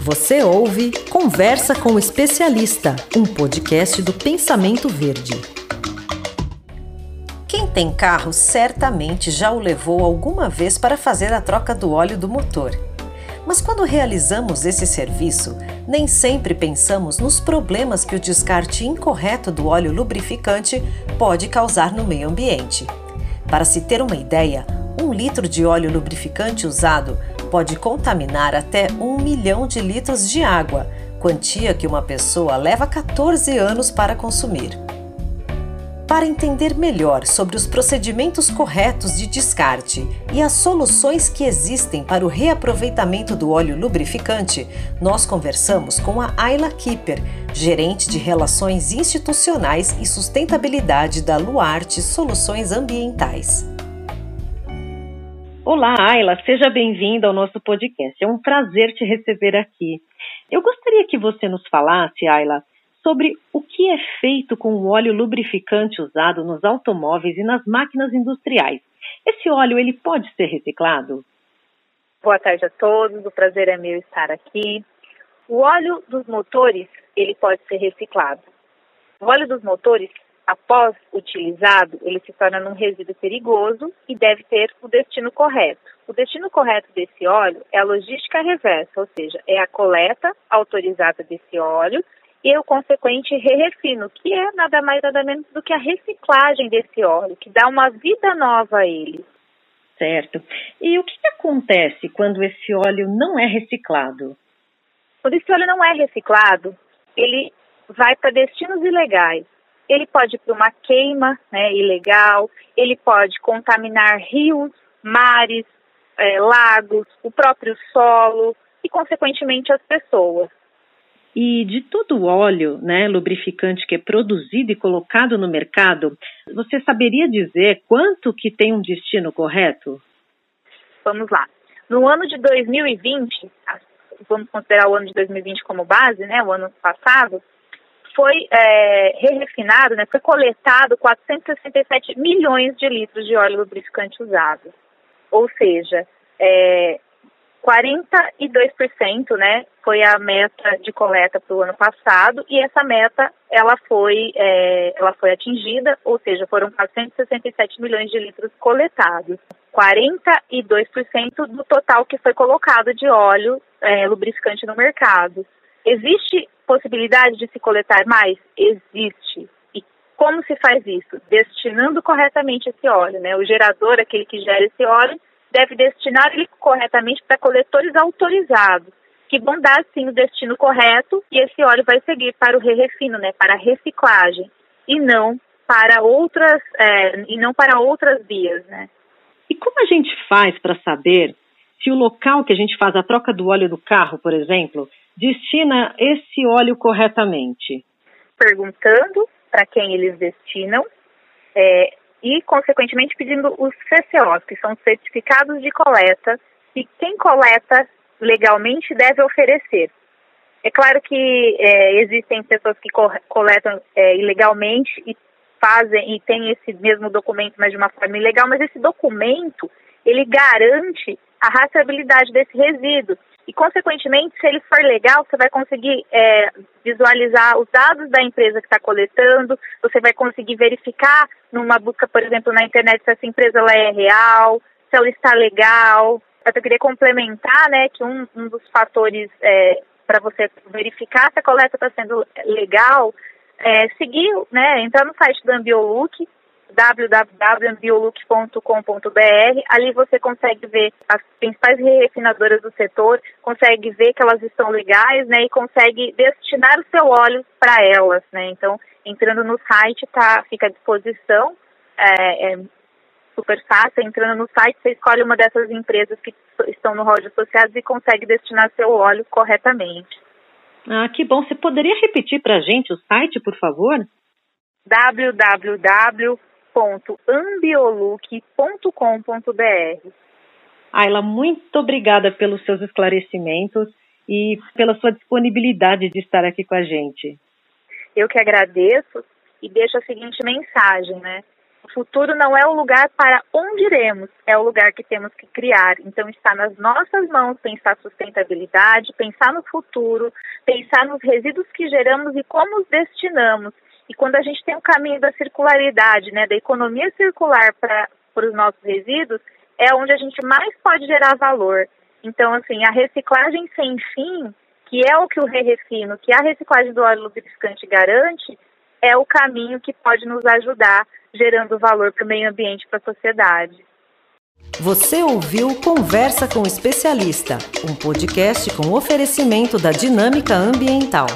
Você ouve Conversa com o Especialista, um podcast do Pensamento Verde. Quem tem carro certamente já o levou alguma vez para fazer a troca do óleo do motor. Mas quando realizamos esse serviço, nem sempre pensamos nos problemas que o descarte incorreto do óleo lubrificante pode causar no meio ambiente. Para se ter uma ideia, um litro de óleo lubrificante usado pode contaminar até um milhão de litros de água, quantia que uma pessoa leva 14 anos para consumir. Para entender melhor sobre os procedimentos corretos de descarte e as soluções que existem para o reaproveitamento do óleo lubrificante, nós conversamos com a Ayla Kipper, gerente de Relações Institucionais e Sustentabilidade da Luarte Soluções Ambientais. Olá, Ayla, seja bem-vinda ao nosso podcast. É um prazer te receber aqui. Eu gostaria que você nos falasse, Ayla, sobre o que é feito com o óleo lubrificante usado nos automóveis e nas máquinas industriais. Esse óleo ele pode ser reciclado? Boa tarde a todos, o prazer é meu estar aqui. O óleo dos motores ele pode ser reciclado. O óleo dos motores após utilizado, ele se torna um resíduo perigoso e deve ter o destino correto. O destino correto desse óleo é a logística reversa, ou seja, é a coleta autorizada desse óleo e o consequente re-refino, que é nada mais nada menos do que a reciclagem desse óleo, que dá uma vida nova a ele. Certo. E o que acontece quando esse óleo não é reciclado? Quando esse óleo não é reciclado, ele vai para destinos ilegais ele pode ir para uma queima né, ilegal, ele pode contaminar rios, mares, é, lagos, o próprio solo e, consequentemente, as pessoas. E de todo o óleo, né, lubrificante que é produzido e colocado no mercado, você saberia dizer quanto que tem um destino correto? Vamos lá. No ano de 2020, vamos considerar o ano de 2020 como base, né, o ano passado, foi é, re-refinado, né, foi coletado 467 milhões de litros de óleo lubrificante usado. Ou seja, é, 42% né, foi a meta de coleta para o ano passado e essa meta ela foi, é, ela foi atingida, ou seja, foram 467 milhões de litros coletados. 42% do total que foi colocado de óleo é, lubrificante no mercado. Existe possibilidade de se coletar mais? Existe. E como se faz isso? Destinando corretamente esse óleo, né? O gerador, aquele que gera esse óleo, deve destinar ele corretamente para coletores autorizados, que vão dar sim o destino correto e esse óleo vai seguir para o re-refino, né? Para a reciclagem e não para outras é, e não para outras vias, né? E como a gente faz para saber se o local que a gente faz a troca do óleo do carro, por exemplo, destina esse óleo corretamente? Perguntando para quem eles destinam é, e, consequentemente, pedindo os CCOs, que são certificados de coleta, e quem coleta legalmente deve oferecer. É claro que é, existem pessoas que coletam é, ilegalmente e fazem e têm esse mesmo documento, mas de uma forma ilegal, mas esse documento ele garante a rastreabilidade desse resíduo. E, consequentemente, se ele for legal, você vai conseguir é, visualizar os dados da empresa que está coletando, você vai conseguir verificar numa busca, por exemplo, na internet se essa empresa ela é real, se ela está legal. Eu queria complementar né, que um, um dos fatores é, para você verificar se a coleta está sendo legal é seguir, né, entrar no site da Ambiolook, www.biolook.com.br. Ali você consegue ver as principais refinadoras do setor, consegue ver que elas estão legais, né, e consegue destinar o seu óleo para elas, né. Então, entrando no site, tá, fica à disposição. É, é super fácil. Entrando no site, você escolhe uma dessas empresas que estão no rol de associados e consegue destinar seu óleo corretamente. Ah, que bom. Você poderia repetir para a gente o site, por favor? www www.ambiolook.com.br. Ayla, muito obrigada pelos seus esclarecimentos e pela sua disponibilidade de estar aqui com a gente. Eu que agradeço e deixo a seguinte mensagem, né? O futuro não é o lugar para onde iremos, é o lugar que temos que criar. Então está nas nossas mãos pensar sustentabilidade, pensar no futuro, pensar nos resíduos que geramos e como os destinamos. E quando a gente tem o um caminho da circularidade, né, da economia circular para os nossos resíduos, é onde a gente mais pode gerar valor. Então, assim, a reciclagem sem fim, que é o que o re-refino, que a reciclagem do óleo lubrificante garante, é o caminho que pode nos ajudar gerando valor para o meio ambiente e para a sociedade. Você ouviu Conversa com o Especialista, um podcast com oferecimento da Dinâmica Ambiental.